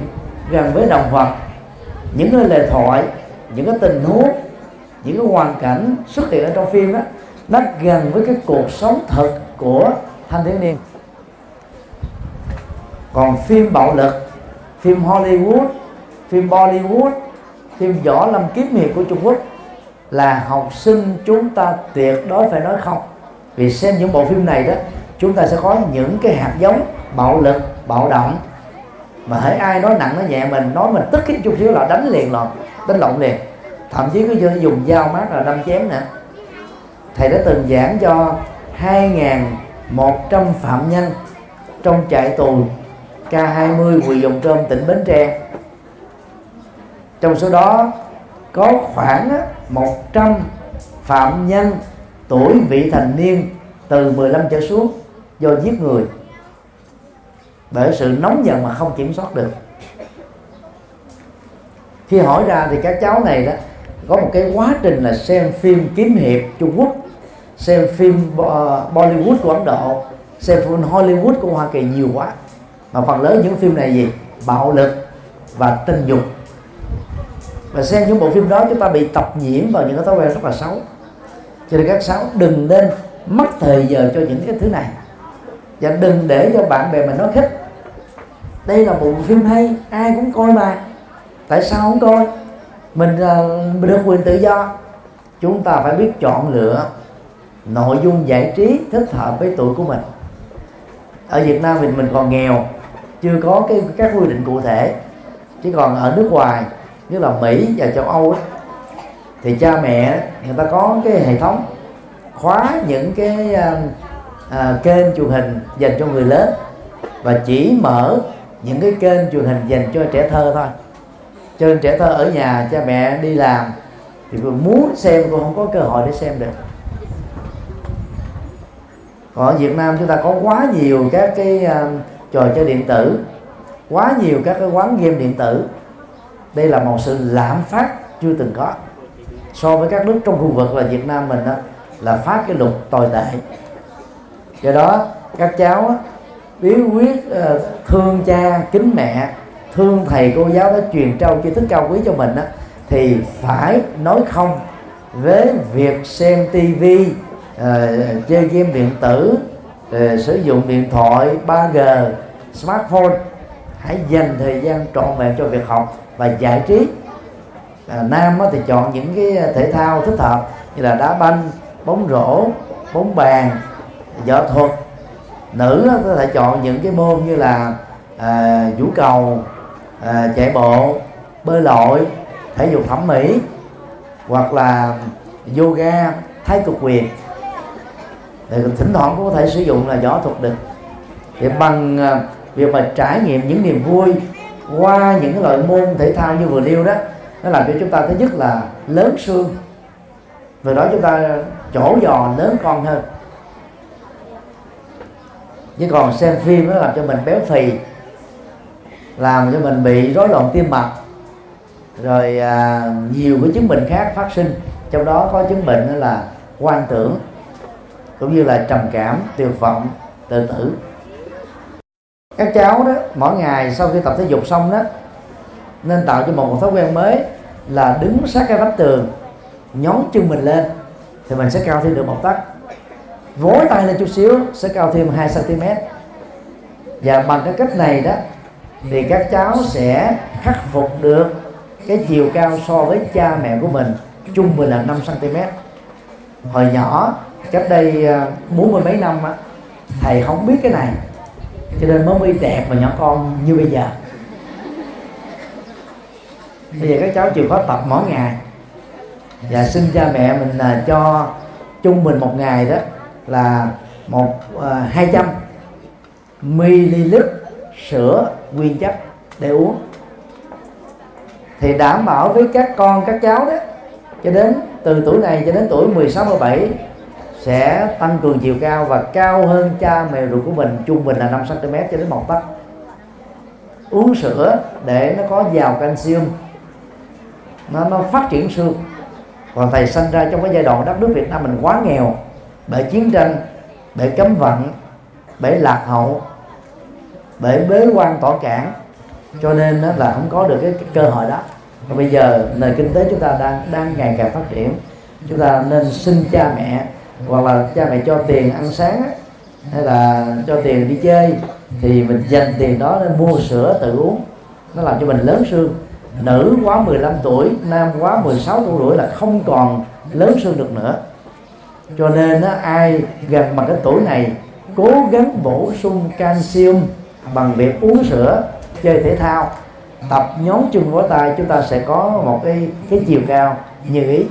[SPEAKER 1] gần với động vật. Những cái lời thoại, những cái tình huống, những cái hoàn cảnh xuất hiện ở trong phim đó nó gần với cái cuộc sống thật của thanh thiếu niên. Còn phim bạo lực, phim Hollywood, phim Bollywood, phim võ lâm kiếm hiệp của Trung Quốc là học sinh chúng ta tuyệt đối phải nói không vì xem những bộ phim này đó, chúng ta sẽ có những cái hạt giống bạo lực, bạo động. Mà hãy ai nói nặng, nói nhẹ mình, nói mình tức cái chút xíu là đánh liền lộn đánh lộn liền. Thậm chí cứ dùng dao mát là đâm chém nữa. Thầy đã từng giảng cho 2.100 phạm nhân trong trại tù K20 huyện Dòng Trơm tỉnh Bến Tre. Trong số đó, có khoảng 100 phạm nhân tuổi vị thành niên từ 15 trở xuống, do giết người. Bởi sự nóng giận mà không kiểm soát được. Khi hỏi ra thì các cháu này đó, có một cái quá trình là xem phim kiếm hiệp Trung Quốc, xem phim ờ, Bollywood của Ấn Độ, xem phim Hollywood của Hoa Kỳ nhiều quá. Mà phần lớn những phim này gì? Bạo lực và tình dục. Và xem những bộ phim đó chúng ta bị tập nhiễm vào những cái thói quen rất là xấu cho nên các sáu đừng nên mất thời giờ cho những cái thứ này. Và đừng để cho bạn bè mình nói khích. Đây là bộ phim hay ai cũng coi mà. Tại sao không coi? Mình ờ, mình được quyền tự do. Chúng ta phải biết chọn lựa nội dung giải trí thích hợp với tuổi của mình. Ở Việt Nam mình mình còn nghèo chưa có cái các quy định cụ thể. Chứ còn ở nước ngoài như là Mỹ và châu Âu ấy, thì cha mẹ người ta có cái hệ thống khóa những cái uh, kênh truyền hình dành cho người lớn và chỉ mở những cái kênh truyền hình dành cho trẻ thơ thôi. Cho nên trẻ thơ ở nhà cha mẹ đi làm thì muốn xem cũng không có cơ hội để xem được. Còn ở Việt Nam chúng ta có quá nhiều các cái uh, trò chơi điện tử quá nhiều các cái quán game điện tử. Đây là một sự lạm phát chưa từng có so với các nước trong khu vực là Việt Nam mình đó, là phát cái luật tồi tệ. Do đó các cháu bí quyết uh, thương cha kính mẹ thương thầy cô giáo đã truyền trao tri thức cao quý cho mình đó, thì phải nói không với việc xem tivi uh, ờ, chơi game điện tử uh, sử dụng điện thoại 3G smartphone. Hãy dành thời gian trọn vẹn cho việc học và giải trí à, nam thì chọn những cái thể thao thích hợp như là đá banh bóng rổ bóng bàn võ thuật. Nữ có thể chọn những cái môn như là à, vũ cầu à, chạy bộ bơi lội thể dục thẩm mỹ hoặc là yoga thái cực quyền. Thì thỉnh thoảng cũng có thể sử dụng là võ thuật được. Thì bằng à, việc mà trải nghiệm những niềm vui qua những cái loại môn thể thao như vừa nêu đó nó làm cho chúng ta thứ nhất là lớn xương. Về đó chúng ta chỗ giò lớn con hơn. Chứ còn xem phim nó làm cho mình béo phì làm cho mình bị rối loạn tim mạch rồi à, nhiều cái chứng bệnh khác phát sinh. Trong đó có chứng bệnh đó là quan tưởng cũng như là trầm cảm tuyệt vọng tự tử. Các cháu đó mỗi ngày sau khi tập thể dục xong đó nên tạo cho một, một thói quen mới là đứng sát cái vách tường nhón chân mình lên thì mình sẽ cao thêm được một tấc. Vối tay lên chút xíu sẽ cao thêm 2 cm và bằng cái cách này đó thì các cháu sẽ khắc phục được cái chiều cao so với cha mẹ của mình trung bình là 5 cm hồi nhỏ cách đây à, bốn mươi mấy năm á thầy không biết cái này cho nên mới mới đẹp và nhỏ con như bây giờ bây giờ các cháu chịu khó tập mỗi ngày. Và xin cha mẹ mình là cho trung bình một ngày đó là một à, hai trăm ml sữa nguyên chất để uống. Thì đảm bảo với các con, các cháu đó, cho đến từ tuổi này cho đến tuổi 16 17 sẽ tăng cường chiều cao và cao hơn cha mẹ ruột của mình, trung bình là 5 cm cho đến một tấc. Uống sữa để nó có giàu canxi nó nó phát triển xương còn thầy sinh ra trong cái giai đoạn đất nước Việt Nam mình quá nghèo bởi chiến tranh bởi cấm vận bởi lạc hậu bởi bế quan tỏ cản cho nên đó là không có được cái, cái cơ hội đó. Và bây giờ nền kinh tế chúng ta đang đang ngày càng phát triển. Chúng ta nên xin cha mẹ hoặc là cha mẹ cho tiền ăn sáng hay là cho tiền đi chơi thì mình dành tiền đó để mua sữa tự uống. Nó làm cho mình lớn xương nữ quá 15 tuổi nam quá 16 tuổi là không còn lớn xương được nữa. Cho nên á, ai gần bằng cái tuổi này cố gắng bổ sung canxium bằng việc uống sữa chơi thể thao tập nhóm chân vỗ tay chúng ta sẽ có một cái cái chiều cao như ý.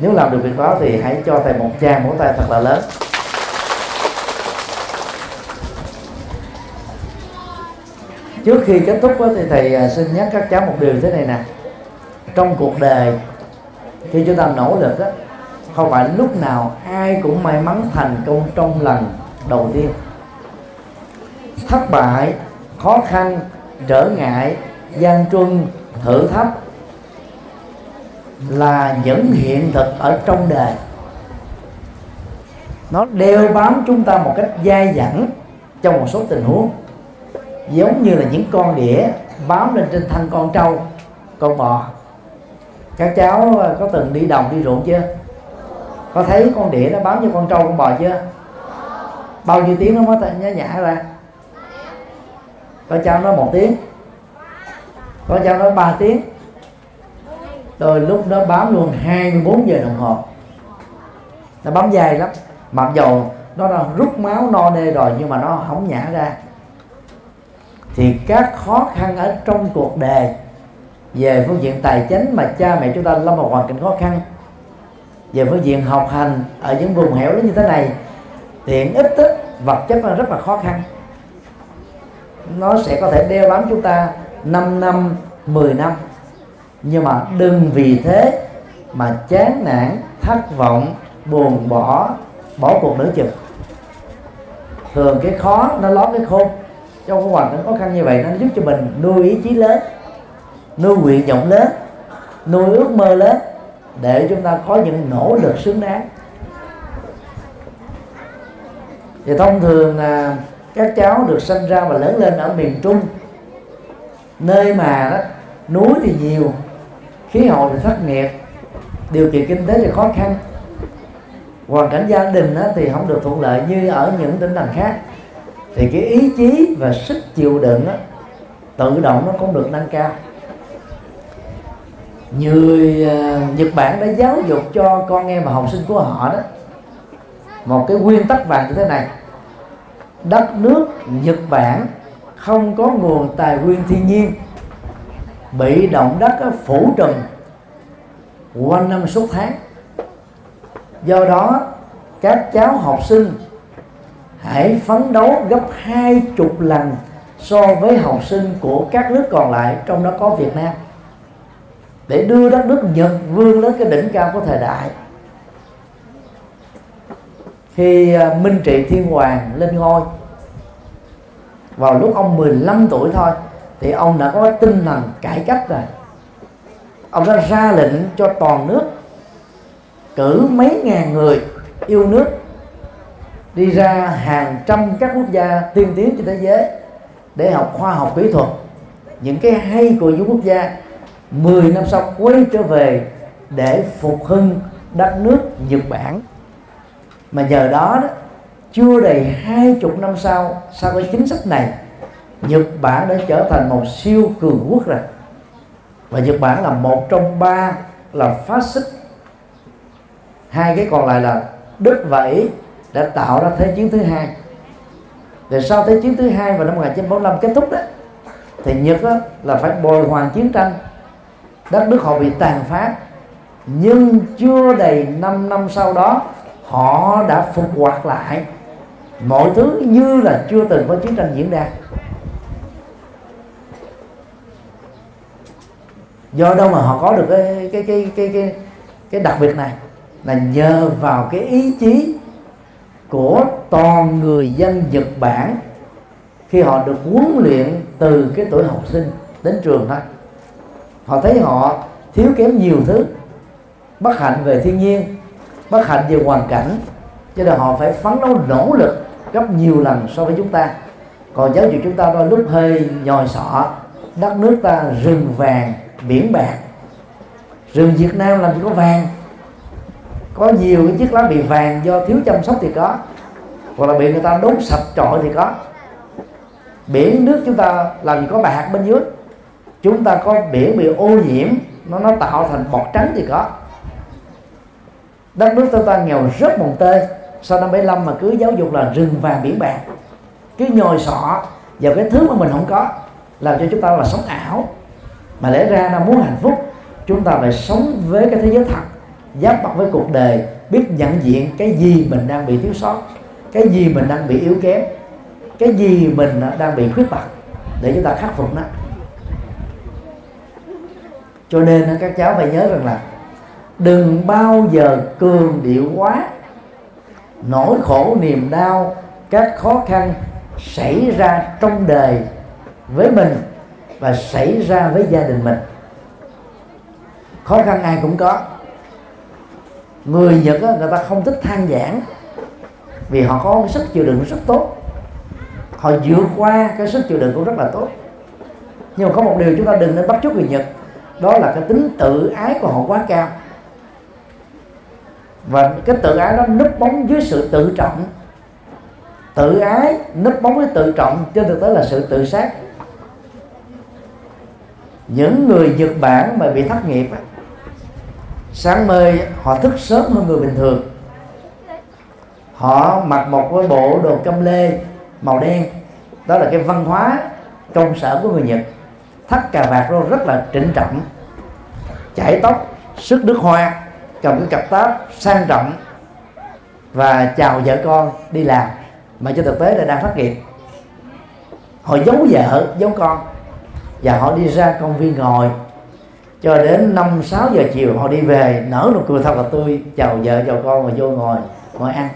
[SPEAKER 1] Nếu làm được việc đó thì hãy cho thầy một tràng vỗ tay thật là lớn. Trước khi kết thúc thì thầy à, xin nhắc các cháu một điều thế này nè. Trong cuộc đời khi chúng ta nỗ lực đó, không phải lúc nào ai cũng may mắn thành công trong lần đầu tiên. Thất bại khó khăn trở ngại gian truân thử thách là những hiện thực ở trong đời. Nó đeo bám chúng ta một cách dai dẳng trong một số tình huống giống như là những con đĩa bám lên trên thân con trâu, con bò. Các cháu ờ, có từng đi đồng, đi ruộng chưa? Có thấy con đĩa nó bám như con trâu, con bò chưa? Bao nhiêu tiếng nó mới nhá nhả ra? Có cháu nói một tiếng. Có cháu nói ba tiếng. Rồi lúc nó bám luôn 24 giờ đồng hồ. Nó bám dài lắm. Mặc dầu nó đã rút máu no nê rồi, nhưng mà nó không nhả ra thì các khó khăn ở trong cuộc đời về phương diện tài chính mà cha mẹ chúng ta lâm vào hoàn cảnh khó khăn về phương diện học hành ở những vùng hẻo lánh như thế này tiện ít đó, vật chất là rất là khó khăn. Nó sẽ có thể đeo bám chúng ta 5 năm 10 năm. Nhưng mà đừng vì thế mà chán nản thất vọng buồn bỏ bỏ cuộc nửa chừng. Thường cái khó nó lót cái khôn trong cái hoàn cảnh khó khăn như vậy, nó giúp cho mình nuôi ý chí lớn, nuôi nguyện vọng lớn, nuôi ước mơ lớn, để chúng ta có những nỗ lực xứng đáng. Thì thông thường là các cháu được sinh ra và lớn lên ở miền trung, nơi mà đó, núi thì nhiều, khí hậu thì khắc nghiệt, điều kiện kinh tế thì khó khăn. Hoàn cảnh gia đình đó thì không được thuận lợi như ở những tỉnh thành khác thì cái ý chí và sức chịu đựng đó, tự động nó cũng được nâng cao. Người uh, Nhật Bản đã giáo dục cho con em và học sinh của họ đó một cái nguyên tắc vàng như thế này. Đất nước Nhật Bản không có nguồn tài nguyên thiên nhiên bị động đất phủ trùm quanh năm suốt tháng. Do đó các cháu học sinh hãy phấn đấu gấp hai chục lần so với học sinh của các nước còn lại, trong đó có Việt Nam, để đưa đất nước Nhật vươn lên cái đỉnh cao của thời đại. Khi à, Minh Trị Thiên Hoàng lên ngôi, vào lúc ông 15 tuổi thôi, thì ông đã có tinh thần cải cách rồi. Ông đã ra lệnh cho toàn nước cử mấy ngàn người yêu nước đi ra hàng trăm các quốc gia tiên tiến trên thế giới để học khoa học kỹ thuật. Những cái hay của những quốc gia 10 năm sau quay trở về để phục hưng đất nước Nhật Bản. Mà nhờ đó, đó chưa đầy hai chục năm sau sau cái chính sách này Nhật Bản đã trở thành một siêu cường quốc rồi. Và Nhật Bản là một trong ba là phát xít. Hai cái còn lại là Đức và Ý đã tạo ra thế chiến thứ hai. Rồi sau thế chiến thứ hai vào năm 1945 kết thúc đó thì Nhật đó là phải bồi hoàn chiến tranh. Đất nước họ bị tàn phá nhưng chưa đầy 5 năm sau đó họ đã phục hoạt lại. Mọi thứ như là chưa từng có chiến tranh diễn ra. Do đâu mà họ có được cái cái cái cái cái, cái đặc biệt này? Là nhờ vào cái ý chí của toàn người dân Nhật Bản khi họ được huấn luyện từ cái tuổi học sinh đến trường thôi. Họ thấy họ thiếu kém nhiều thứ, bất hạnh về thiên nhiên, bất hạnh về hoàn cảnh, cho nên họ phải phấn đấu nỗ lực gấp nhiều lần so với chúng ta. Còn giáo dục chúng ta đôi lúc hơi nhòi sọ, đất nước ta rừng vàng, biển bạc. Rừng Việt Nam làm gì có vàng có nhiều cái chiếc lá bị vàng do thiếu chăm sóc thì có, hoặc là bị người ta đốt sạch trọi thì có. Biển nước chúng ta làm gì có bạc bên dưới. Chúng ta có biển bị ô nhiễm, nó nó tạo thành bọt trắng thì có. Đất nước chúng ta nghèo rất mồng tê. Sau năm 75 mà cứ giáo dục là rừng vàng biển bạc. Cứ nhồi sọ vào cái thứ mà mình không có, làm cho chúng ta là sống ảo. Mà lẽ ra là muốn hạnh phúc, chúng ta phải sống với cái thế giới thật giáp mặt với cuộc đời, biết nhận diện cái gì mình đang bị thiếu sót, cái gì mình đang bị yếu kém, cái gì mình đang bị khuyết tật, để chúng ta khắc phục nó. Cho nên các cháu phải nhớ rằng là đừng bao giờ cường điệu quá. Nỗi khổ, niềm đau, các khó khăn xảy ra trong đời với mình và xảy ra với gia đình mình. Khó khăn ai cũng có người nhật á, người ta không thích than giảng vì họ có sức chịu đựng rất tốt. Họ vượt qua cái sức chịu đựng cũng rất là tốt. Nhưng mà có một điều chúng ta đừng nên bắt chước người nhật đó là cái tính tự ái của họ quá cao. Và cái tự ái đó núp bóng dưới sự tự trọng. Tự ái núp bóng với tự trọng trên thực tế là sự tự sát. Những người Nhật Bản mà bị thất nghiệp á, sáng mời họ thức sớm hơn người bình thường. Họ mặc một cái bộ đồ cam lê màu đen. Đó là cái văn hóa công sở của người Nhật. Thắt cà vạt luôn rất là trịnh trọng. Chải tóc, sức nước hoa, cầm cái cặp táp sang trọng và chào vợ con đi làm mà trên thực tế là đang thất nghiệp họ giấu vợ, giấu con và họ đi ra công viên ngồi cho đến năm sáu giờ chiều họ đi về nở nụ cười thật là tươi. Chào vợ chào con và vô ngồi ngồi ăn.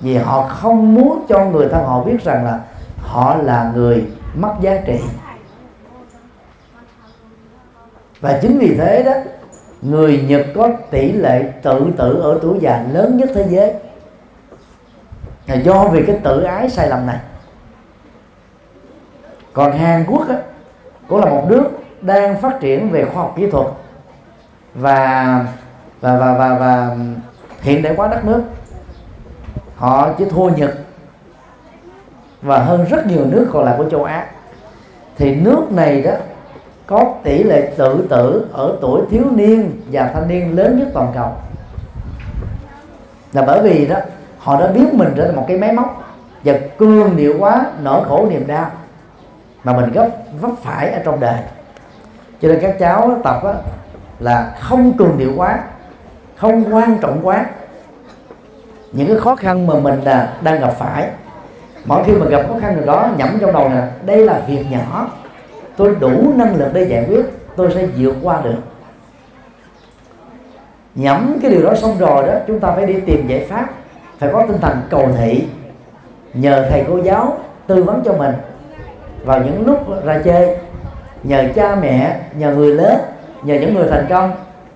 [SPEAKER 1] Vì họ không muốn cho người thân họ biết rằng là họ là người mất giá trị. Và chính vì thế đó người Nhật có tỷ lệ tự tử ở tuổi già lớn nhất thế giới. Là do vì cái tự ái sai lầm này. Còn Hàn Quốc á, cũng là một nước đang phát triển về khoa học kỹ thuật và và và và, và hiện đại hóa đất nước. Họ chỉ thua Nhật và hơn rất nhiều nước còn lại của châu Á. Thì nước này đó có tỷ lệ tự tử ở tuổi thiếu niên và thanh niên lớn nhất toàn cầu. Là bởi vì đó họ đã biến mình trở thành một cái máy móc và cương điệu quá nỗi khổ niềm đau mà mình gấp vấp phải ở trong đời cho nên các cháu tập á, là không cường điệu quá không quan trọng quá. Những cái khó khăn mà mình là đang gặp phải mỗi khi mà gặp khó khăn nào đó nhẩm trong đầu là đây là việc nhỏ. Tôi đủ năng lực để giải quyết tôi sẽ vượt qua được. Nhẩm cái điều đó xong rồi đó chúng ta phải đi tìm giải pháp phải có tinh thần cầu thị. Nhờ thầy cô giáo tư vấn cho mình. Vào những lúc ra chơi nhờ cha mẹ, nhờ người lớn, nhờ những người thành công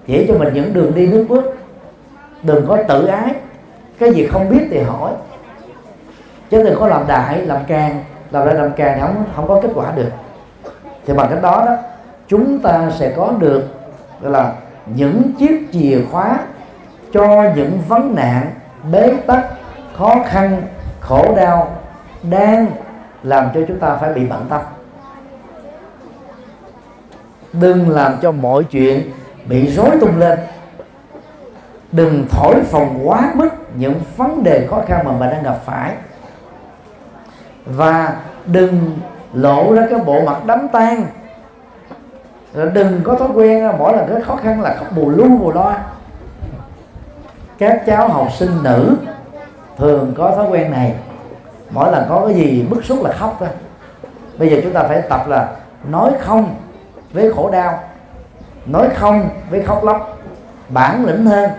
[SPEAKER 1] chỉ cho mình những đường đi nước bước. Đừng có tự ái. Cái gì không biết thì hỏi. Chứ đừng có làm đại, làm càng, làm đại làm càng không không có kết quả được. Thì bằng cách đó đó, chúng ta sẽ có được, gọi là, những chiếc chìa khóa cho những vấn nạn, bế tắc, khó khăn, khổ đau đang làm cho chúng ta phải bị bận tâm đừng làm cho mọi chuyện bị rối tung lên. Đừng thổi phồng quá mức những vấn đề khó khăn mà mình đang gặp phải. Và đừng lộ ra cái bộ mặt đám tan rồi đừng có thói quen mỗi lần cái khó khăn là khóc bù lu bù lo. Các cháu học sinh nữ thường có thói quen này. Mỗi lần có cái gì bức xúc là khóc thôi bây giờ chúng ta phải tập là nói không với khổ đau. Nói không với khóc lóc. Bản lĩnh hơn.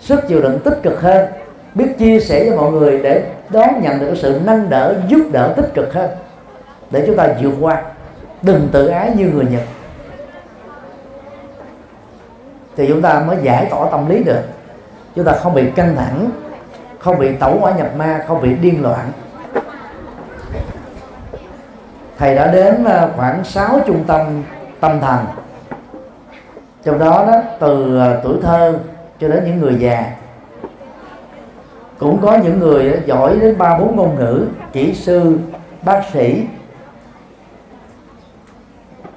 [SPEAKER 1] Sức chịu đựng tích cực hơn. Biết chia sẻ với mọi người để đón nhận được sự nâng đỡ, giúp đỡ tích cực hơn. Để chúng ta vượt qua. Đừng tự ái như người nhật. Thì chúng ta mới giải tỏa tâm lý được. Chúng ta không bị căng thẳng, không bị tẩu hỏa nhập ma, không bị điên loạn. Thầy đã đến ờ, khoảng 6 trung tâm tâm thần trong đó đó, từ ờ, tuổi thơ cho đến những người già, cũng có những người ờ, giỏi đến ba bốn ngôn ngữ, kỹ sư, bác sĩ,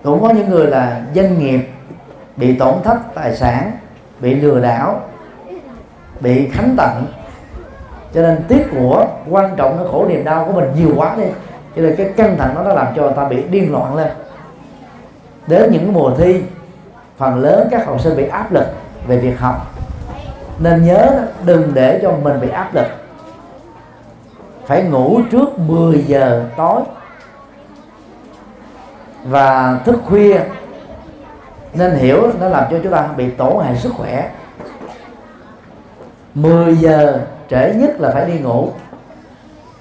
[SPEAKER 1] cũng có những người là doanh nghiệp, bị tổn thất tài sản, bị lừa đảo, bị khánh tận. Cho nên tiếc của quan trọng nó khổ niềm đau của mình nhiều quá đi, cho nên cái căng thẳng đó nó làm cho người ta bị điên loạn lên đến những mùa thi, phần lớn các học sinh bị áp lực về việc học. Nên nhớ đừng để cho mình bị áp lực. Phải ngủ trước 10 giờ tối. Và thức khuya. Nên hiểu nó làm cho chúng ta bị tổn hại sức khỏe. 10 giờ trễ nhất là phải đi ngủ.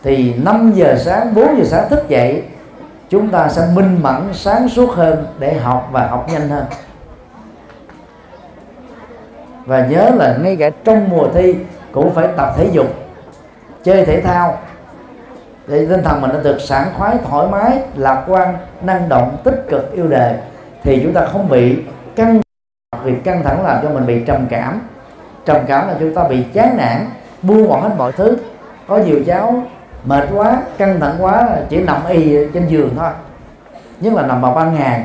[SPEAKER 1] Thì 5 giờ sáng 4 giờ sáng thức dậy chúng ta sẽ minh mẫn, sáng suốt hơn để học và học nhanh hơn. Và nhớ là ngay cả trong mùa thi cũng phải tập thể dục, chơi thể thao. Để tinh thần mình nó được sảng khoái, thoải mái, lạc quan, năng động, tích cực, yêu đời thì chúng ta không bị căng vì căng thẳng làm cho mình bị trầm cảm. Trầm cảm là chúng ta bị chán nản, buông bỏ hết mọi thứ. Có nhiều cháu mệt quá, căng thẳng quá, chỉ nằm y trên giường thôi. Nhất là nằm vào ban ngày.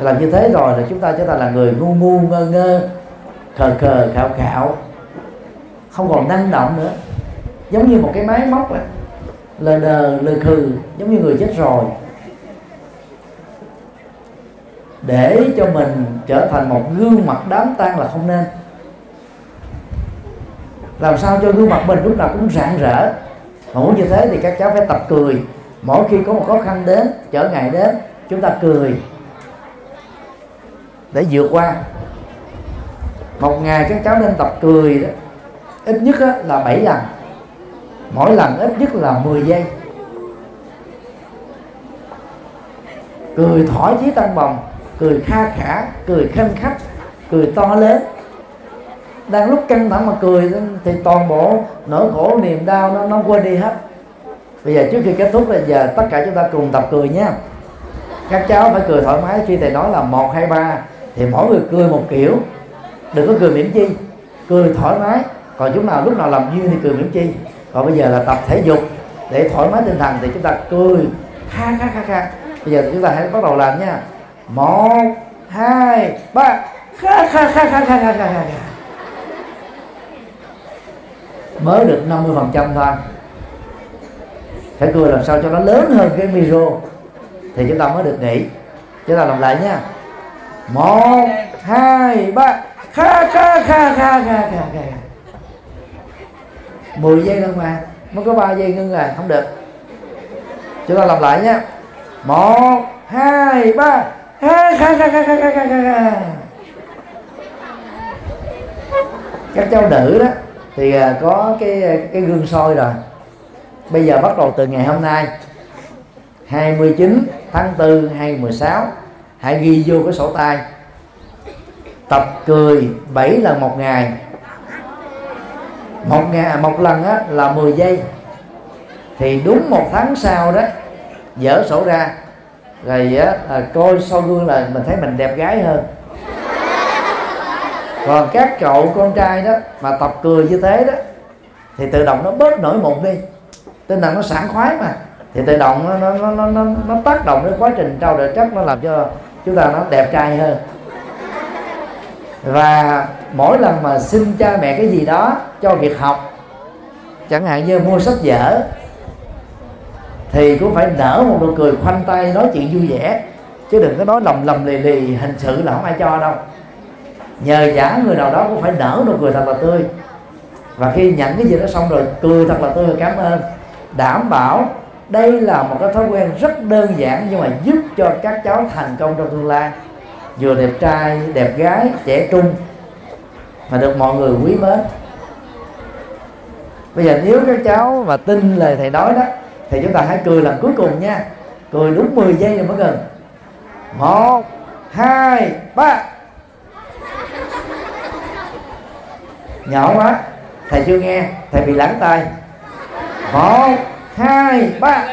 [SPEAKER 1] Làm như thế rồi là chúng ta trở thành là người ngu ngu, ngơ ngơ, khờ khờ, khạo khạo. Không còn năng động nữa. Giống như một cái máy móc ấy. lờ đờ, lờ khừ, giống như người chết rồi. Để cho mình trở thành một gương mặt đám tang là không nên. Làm sao cho gương mặt mình lúc nào cũng rạng rỡ? Mà muốn như thế thì các cháu phải tập cười. Mỗi khi có một khó khăn đến trở ngại đến, chúng ta cười. Để vượt qua. Một ngày các cháu nên tập cười đó. Ít nhất là 7 lần. Mỗi lần ít nhất là 10 giây. Cười thỏa chí tăng bồng, cười kha khả, cười khanh khách, cười to lớn đang lúc căng thẳng mà cười, thì toàn bộ nỗi khổ, niềm đau nó nó quên đi hết. Bây giờ trước khi kết thúc là giờ tất cả chúng ta cùng tập cười nhé các cháu phải cười thoải mái, khi thầy nói là một, hai, ba, thì mỗi người cười một kiểu. Đừng có cười mỉm chi, cười thoải mái. Còn chúng nào, lúc nào làm duyên thì cười mỉm chi. Còn bây giờ là tập thể dục, để thoải mái tinh thần thì chúng ta cười. Kha kha kha kha bây giờ chúng ta hãy bắt đầu làm nha. Một, hai, ba. Kha kha kha kha kha kha kha kha mới được 50 phần trăm thôi phải cười làm sao cho nó lớn hơn cái micro thì chúng ta mới được nghỉ chúng ta làm lại nha một hai ba kha kha kha kha kha kha kha 10 giây thôi mà mới có ba giây ngưng rồi không được chúng ta làm lại nhé một hai ba kha kha kha kha kha kha kha kha các cháu nữ đó thì à, có cái à, cái gương soi rồi. Bây giờ bắt đầu từ ngày hôm nay 29 tháng 4 2016 hãy ghi vô cái sổ tay. Tập cười 7 lần một ngày. Một ngày à, một lần á, là 10 giây. Thì đúng một tháng sau đó dở sổ ra. Rồi á, coi sau gương là mình thấy mình đẹp gái hơn. Vâng. còn các cậu con trai đó mà tập cười như thế đó thì tự động nó bớt nổi mụn đi. Tinh thần nó sảng khoái mà. Thì tự động nó nó nó nó, nó tác động đến quá trình trao đổi chất nó làm cho chúng ta nó đẹp trai hơn. Và mỗi lần mà xin cha mẹ cái gì đó cho việc học chẳng hạn như mua sách vở thì cũng phải nở một nụ cười khoanh tay nói chuyện vui vẻ. Chứ đừng có nói lầm lầm lì lì hình sự là không ai cho đâu nhờ giả người nào đó cũng phải nở nụ cười thật là tươi. Và khi nhận cái gì đó xong rồi, cười thật là tươi, cảm ơn. Đảm bảo đây là một cái thói quen rất đơn giản nhưng mà giúp cho các cháu thành công trong tương lai. Vừa đẹp trai, đẹp gái, trẻ trung mà được mọi người quý mến. Bây giờ nếu các cháu mà tin lời thầy nói đó, thì chúng ta hãy cười lần cuối cùng nha. Cười đúng 10 giây rồi mới gần. Một, hai, ba. Nhỏ quá. Thầy chưa nghe thầy bị lãng tay một hai ba.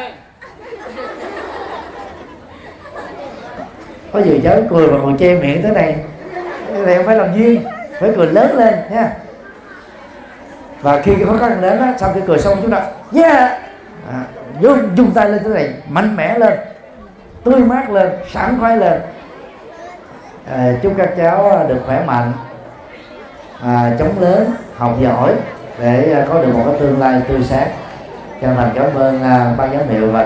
[SPEAKER 1] Có gì cháu cười mà còn che miệng thế này thì không phải làm duyên phải cười lớn lên nha. Và khi cái khó khăn đến đó, sau khi cười xong chúng ta yeah à, dùng, dùng tay lên thế này mạnh mẽ lên tươi mát lên sảng khoái lên. À, chúc các cháu được khỏe mạnh à, chống lớn học giỏi để à, có được một cái tương lai tươi sáng. Chân thành cảm ơn à, ban giám hiệu và